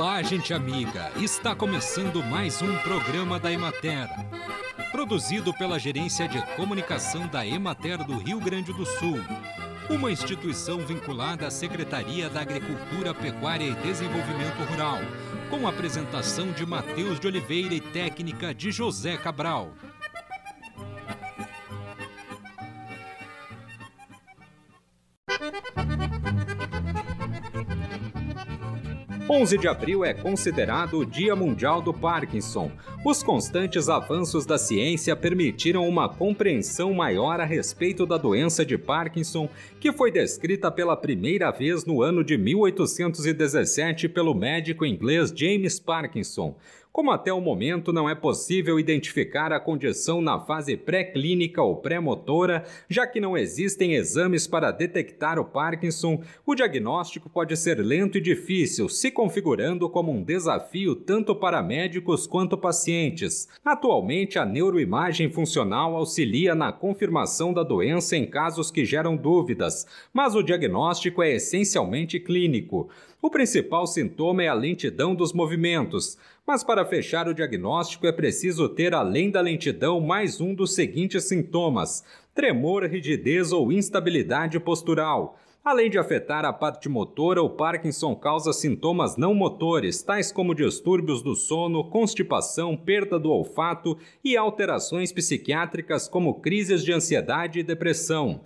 Olá, gente amiga! Está começando mais um programa da Emater. Produzido pela Gerência de Comunicação da Emater do Rio Grande do Sul. Uma instituição vinculada à Secretaria da Agricultura, Pecuária e Desenvolvimento Rural. Com apresentação de Matheus de Oliveira e técnica de José Cabral. 11 de abril é considerado o Dia Mundial do Parkinson. Os constantes avanços da ciência permitiram uma compreensão maior a respeito da doença de Parkinson, que foi descrita pela primeira vez no ano de 1817 pelo médico inglês James Parkinson. Como até o momento não é possível identificar a condição na fase pré-clínica ou pré-motora, já que não existem exames para detectar o Parkinson, o diagnóstico pode ser lento e difícil, se configurando como um desafio tanto para médicos quanto pacientes. Atualmente, a neuroimagem funcional auxilia na confirmação da doença em casos que geram dúvidas, mas o diagnóstico é essencialmente clínico. O principal sintoma é a lentidão dos movimentos, mas para fechar o diagnóstico é preciso ter, além da lentidão, mais um dos seguintes sintomas: tremor, rigidez ou instabilidade postural. Além de afetar a parte motora, o Parkinson causa sintomas não motores, tais como distúrbios do sono, constipação, perda do olfato e alterações psiquiátricas como crises de ansiedade e depressão.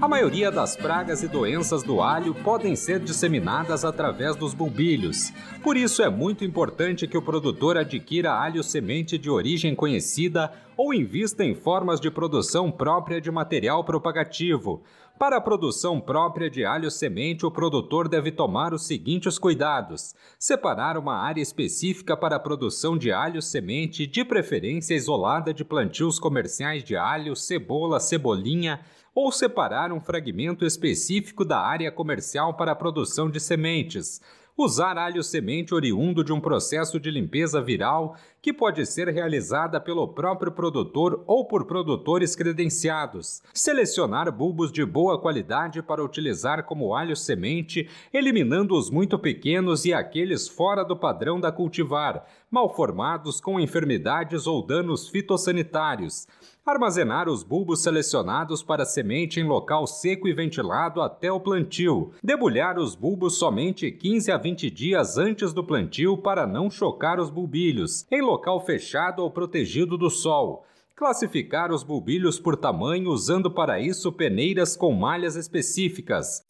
A maioria das pragas e doenças do alho podem ser disseminadas através dos bulbilhos. Por isso é muito importante que o produtor adquira alho semente de origem conhecida ou invista em formas de produção própria de material propagativo. Para a produção própria de alho semente, o produtor deve tomar os seguintes cuidados: separar uma área específica para a produção de alho semente, de preferência isolada de plantios comerciais de alho, cebola, cebolinha, ou separar um fragmento específico da área comercial para a produção de sementes. Usar alho semente oriundo de um processo de limpeza viral que pode ser realizada pelo próprio produtor ou por produtores credenciados. Selecionar bulbos de boa qualidade para utilizar como alho semente, eliminando os muito pequenos e aqueles fora do padrão da cultivar, mal formados com enfermidades ou danos fitossanitários Armazenar os bulbos selecionados para semente em local seco e ventilado até o plantio. Debulhar os bulbos somente 15 a 20 dias antes do plantio para não chocar os bulbilhos, em local fechado ou protegido do sol. Classificar os bulbilhos por tamanho usando para isso peneiras com malhas específicas.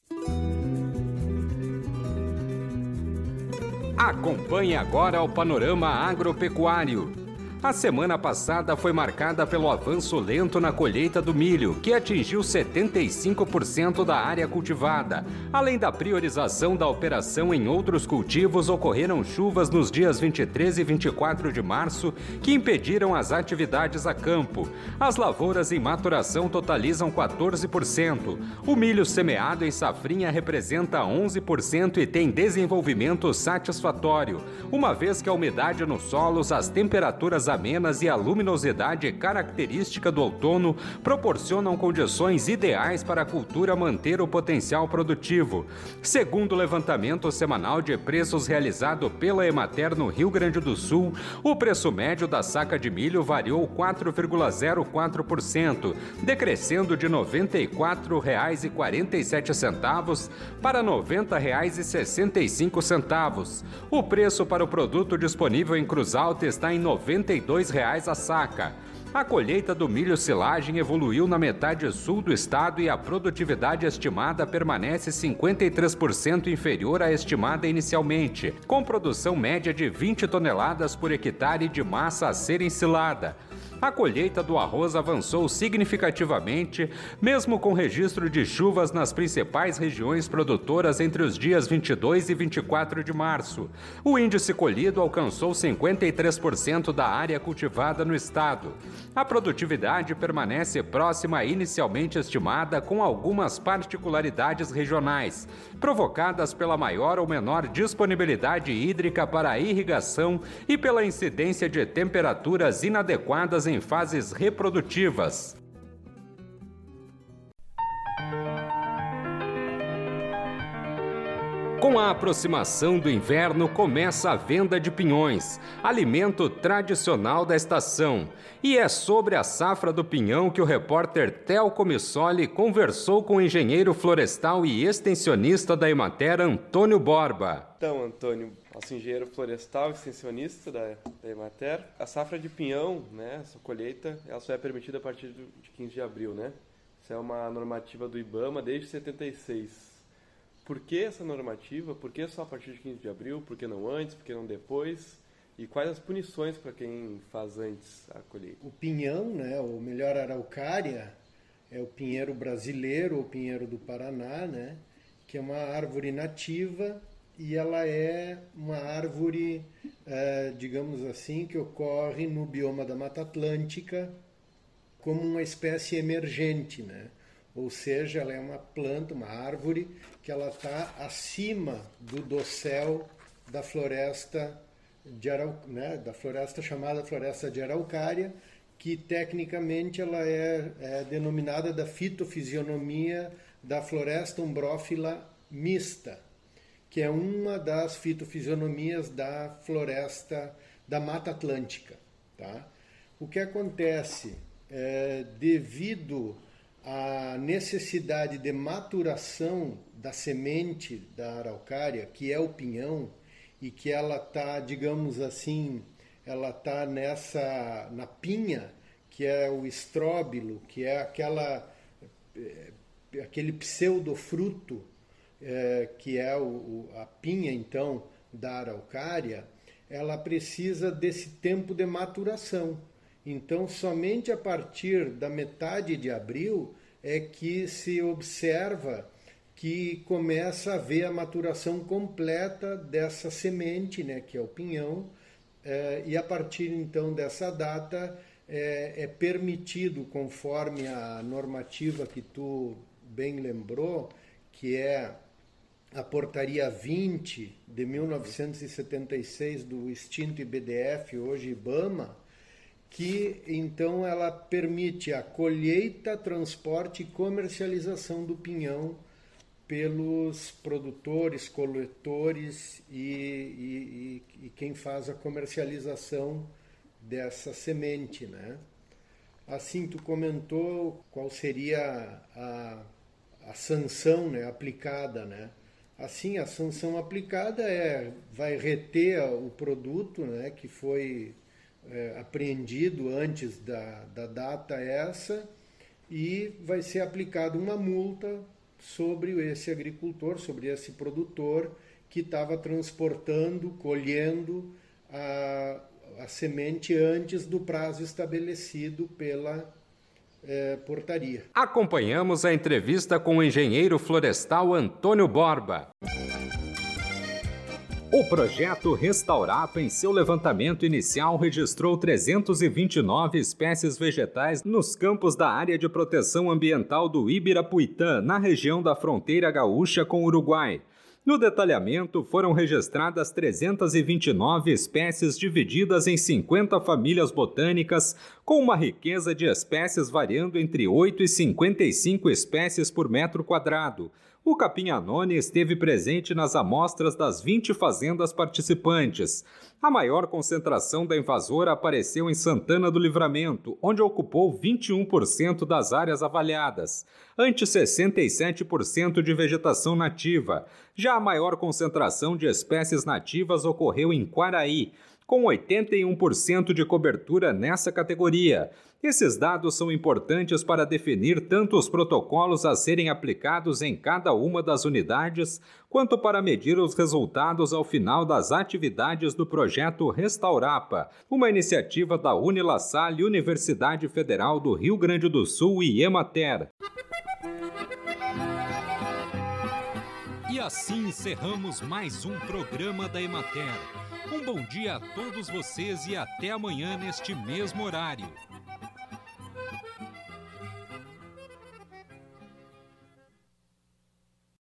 Acompanhe agora o panorama agropecuário. A semana passada foi marcada pelo avanço lento na colheita do milho, que atingiu 75% da área cultivada. Além da priorização da operação em outros cultivos, ocorreram chuvas nos dias 23 e 24 de março que impediram as atividades a campo. As lavouras em maturação totalizam 14%. O milho semeado em safrinha representa 11% e tem desenvolvimento satisfatório, uma vez que a umidade nos solos, as temperaturas amenas e a luminosidade característica do outono proporcionam condições ideais para a cultura manter o potencial produtivo. Segundo o levantamento semanal de preços realizado pela Emater no Rio Grande do Sul, o preço médio da saca de milho variou 4,04%, decrescendo de R$ 94,47 para R$ 90,65. O preço para o produto disponível em Cruz Alta está em 90 R$ reais a saca. A colheita do milho silagem evoluiu na metade sul do estado e a produtividade estimada permanece 53% inferior à estimada inicialmente, com produção média de 20 toneladas por hectare de massa a ser ensilada. A colheita do arroz avançou significativamente, mesmo com registro de chuvas nas principais regiões produtoras entre os dias 22 e 24 de março. O índice colhido alcançou 53% da área cultivada no estado. A produtividade permanece próxima à inicialmente estimada, com algumas particularidades regionais, provocadas pela maior ou menor disponibilidade hídrica para a irrigação e pela incidência de temperaturas inadequadas em fases reprodutivas. Com a aproximação do inverno, começa a venda de pinhões, alimento tradicional da estação. E é sobre a safra do pinhão que o repórter Tel Comissoli conversou com o engenheiro florestal e extensionista da Emater, Antônio Borba. Então, Antônio, nosso engenheiro florestal extensionista da, da Emater, a safra de pinhão, né, essa colheita, ela só é permitida a partir de 15 de abril, né? Isso é uma normativa do IBAMA desde 76. Por que essa normativa? Por que só a partir de 15 de abril? Por que não antes? Por que não depois? E quais as punições para quem faz antes a colheita? O pinhão, né, ou melhor, araucária, é o pinheiro brasileiro, ou pinheiro do Paraná, né, que é uma árvore nativa e ela é uma árvore, é, digamos assim, que ocorre no bioma da Mata Atlântica como uma espécie emergente, né? ou seja, ela é uma planta, uma árvore que ela está acima do dossel da floresta de Arau, né, da floresta chamada floresta de araucária, que tecnicamente ela é, é denominada da fitofisionomia da floresta umbrófila mista, que é uma das fitofisionomias da floresta da Mata Atlântica. Tá? O que acontece é, devido a necessidade de maturação da semente da araucária, que é o pinhão, e que ela está, digamos assim, ela está nessa na pinha, que é o estróbilo, que é aquela eh, aquele pseudofruto é, que é o, a pinha então da araucária, ela precisa desse tempo de maturação. Então, somente a partir da metade de abril é que se observa que começa a haver a maturação completa dessa semente, né, que é o pinhão, é, e a partir então dessa data é, é, permitido, conforme a normativa que tu bem lembrou, que é a portaria 20 de 1976 do extinto IBDF, hoje IBAMA, que então ela permite a colheita, transporte e comercialização do pinhão pelos produtores, coletores e, e, e, quem faz a comercialização dessa semente, né? Assim, tu comentou qual seria a, a sanção né, aplicada, né? Assim, a sanção aplicada é vai reter o produto, né, que foi é, apreendido antes da, da data essa e vai ser aplicada uma multa sobre esse agricultor, sobre esse produtor que estava transportando, colhendo a, a semente antes do prazo estabelecido pela é, portaria. Acompanhamos a entrevista com o engenheiro florestal Antônio Borba. O projeto Restaurapa, em seu levantamento inicial, registrou 329 espécies vegetais nos campos da área de proteção ambiental do Ibirapuitã, na região da fronteira gaúcha com o Uruguai. No detalhamento, foram registradas 329 espécies divididas em 50 famílias botânicas, com uma riqueza de espécies variando entre 8 e 55 espécies por metro quadrado. O capim anone esteve presente nas amostras das 20 fazendas participantes. A maior concentração da invasora apareceu em Santana do Livramento, onde ocupou 21% das áreas avaliadas, ante 67% de vegetação nativa. Já a maior concentração de espécies nativas ocorreu em Quaraí, com 81% de cobertura nessa categoria. Esses dados são importantes para definir tanto os protocolos a serem aplicados em cada uma das unidades, quanto para medir os resultados ao final das atividades do projeto Restaurapa, uma iniciativa da Unilassalle Universidade Federal do Rio Grande do Sul e Emater. E assim encerramos mais um programa da Emater. Um bom dia a todos vocês e até amanhã neste mesmo horário.